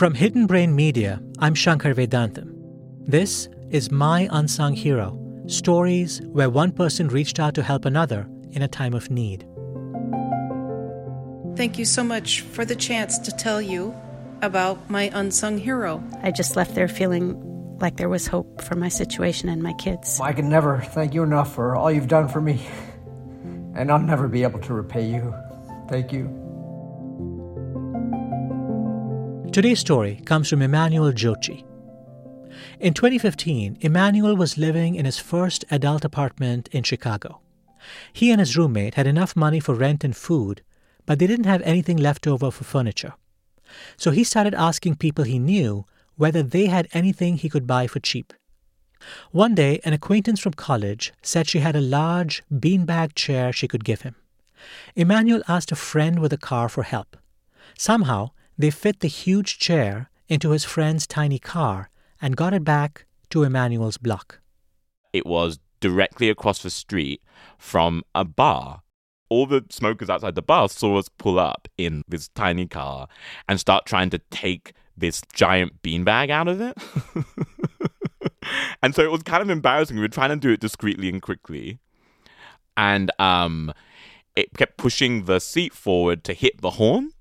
From Hidden Brain Media, I'm Shankar Vedantam. This is My Unsung Hero stories where one person reached out to help another in a time of need. Thank you so much for the chance to tell you about my unsung hero. I just left there feeling like there was hope for my situation and my kids. I can never thank you enough for all you've done for me, and I'll never be able to repay you. Thank you. Today's story comes from Emmanuel Dzotsi. In 2015, Emmanuel was living in his first adult apartment in Chicago. He and his roommate had enough money for rent and food, but they didn't have anything left over for furniture. So he started asking people he knew whether they had anything he could buy for cheap. One day, an acquaintance from college said she had a large beanbag chair she could give him. Emmanuel asked a friend with a car for help. Somehow, they fit the huge chair into his friend's tiny car and got it back to Emmanuel's block. It was directly across the street from a bar. All the smokers outside the bar saw us pull up in this tiny car and start trying to take this giant beanbag out of it. and so it was kind of embarrassing. We were trying to do it discreetly and quickly. And um, it kept pushing the seat forward to hit the horn.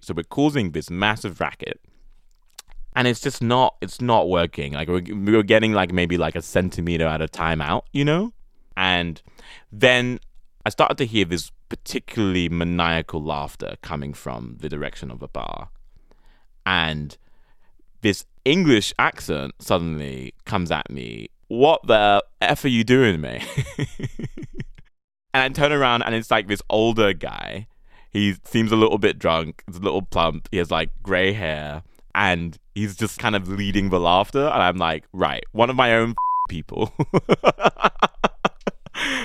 So we're causing this massive racket. And it's just not, it's not working. Like we're, we're getting like maybe like a centimeter at a time out, you know? And then I started to hear this particularly maniacal laughter coming from the direction of the bar. And this English accent suddenly comes at me. What the F are you doing, mate? and I turn around and it's like this older guy he seems a little bit drunk. He's a little plump. He has like gray hair, and he's just kind of leading the laughter. And I'm like, right, one of my own people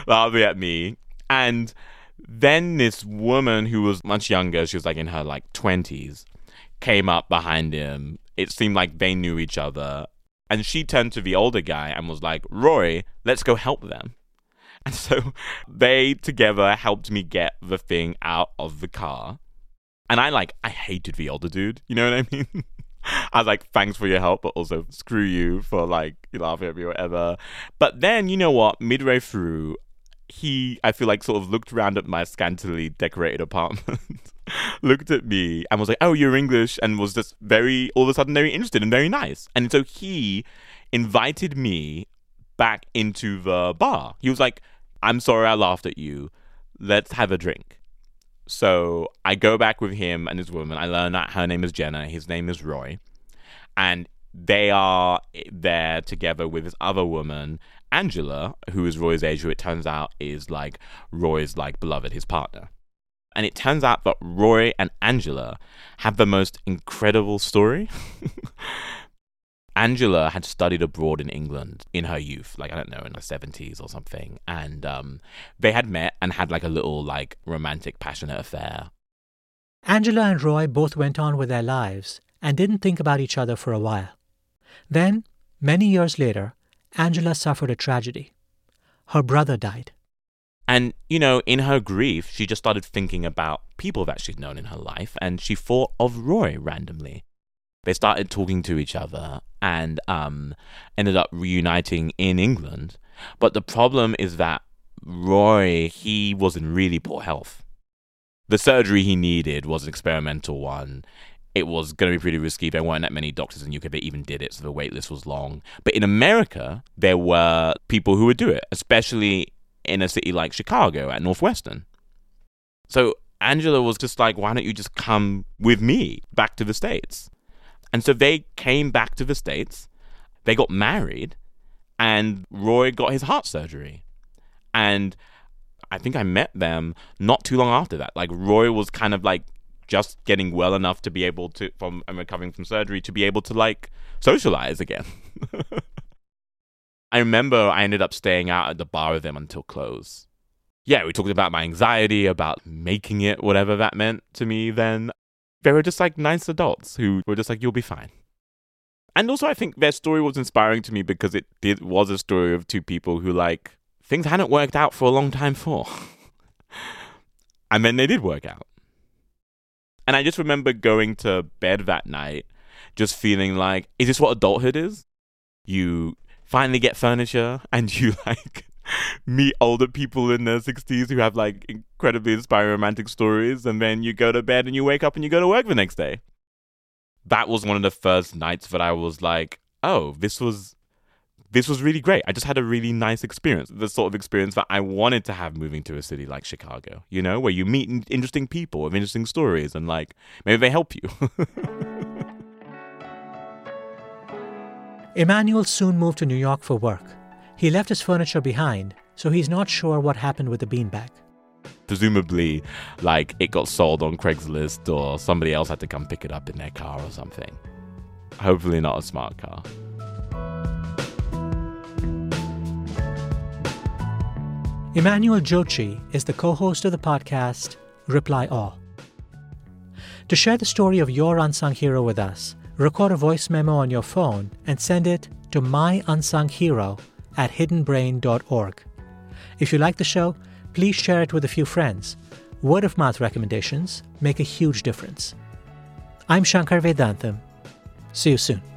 laughing at me. And then this woman who was much younger, she was like in her like twenties, came up behind him. It seemed like they knew each other. And she turned to the older guy and was like, Roy, let's go help them. And so they together helped me get the thing out of the car. And I like, I hated the older dude. You know what I mean? I was like, thanks for your help, but also screw you for like laughing at me or whatever. But then, you know what? Midway through, he, I feel like, sort of looked around at my scantily decorated apartment, looked at me, and was like, oh, you're English, and was just very, all of a sudden, very interested and very nice. And so he invited me back into the bar. He was like, I'm sorry I laughed at you. Let's have a drink. So I go back with him and his woman. I learn that her name is Jenna, his name is Roy. And they are there together with this other woman, Angela, who is Roy's age, who it turns out is like Roy's like beloved, his partner. And it turns out that Roy and Angela have the most incredible story. Angela had studied abroad in England in her youth, like I don't know, in the seventies or something, and um, they had met and had like a little like romantic, passionate affair. Angela and Roy both went on with their lives and didn't think about each other for a while. Then, many years later, Angela suffered a tragedy. Her brother died. And, you know, in her grief, she just started thinking about people that she'd known in her life, and she thought of Roy randomly. They started talking to each other and um, ended up reuniting in England. But the problem is that Roy, he was in really poor health. The surgery he needed was an experimental one. It was going to be pretty risky. There weren't that many doctors in UK that even did it, so the wait list was long. But in America, there were people who would do it, especially in a city like Chicago at Northwestern. So Angela was just like, why don't you just come with me back to the States? And so they came back to the States, they got married, and Roy got his heart surgery. And I think I met them not too long after that. Like Roy was kind of like just getting well enough to be able to from and recovering from surgery to be able to like socialize again. I remember I ended up staying out at the bar with them until close. Yeah, we talked about my anxiety, about making it, whatever that meant to me then they were just like nice adults who were just like, you'll be fine. And also, I think their story was inspiring to me because it did was a story of two people who like things hadn't worked out for a long time for, and then they did work out. And I just remember going to bed that night just feeling like, is this what adulthood is? You finally get furniture and you like meet older people in their 60s who have like incredibly inspiring romantic stories, and then you go to bed and you wake up and you go to work the next day. That was one of the first nights that I was like, oh, this was this was really great. I just had a really nice experience, the sort of experience that I wanted to have moving to a city like Chicago, you know, where you meet interesting people with interesting stories and like maybe they help you. Emmanuel soon moved to New York for work. He left his furniture behind, so he's not sure what happened with the beanbag. Presumably, like it got sold on Craigslist or somebody else had to come pick it up in their car or something. Hopefully, not a smart car. Emmanuel Dzotsi is the co host of the podcast Reply All. To share the story of your unsung hero with us, record a voice memo on your phone and send it to myunsunghero at hiddenbrain.org. If you like the show, please share it with a few friends. Word of mouth recommendations make a huge difference. I'm Shankar Vedantam. See you soon.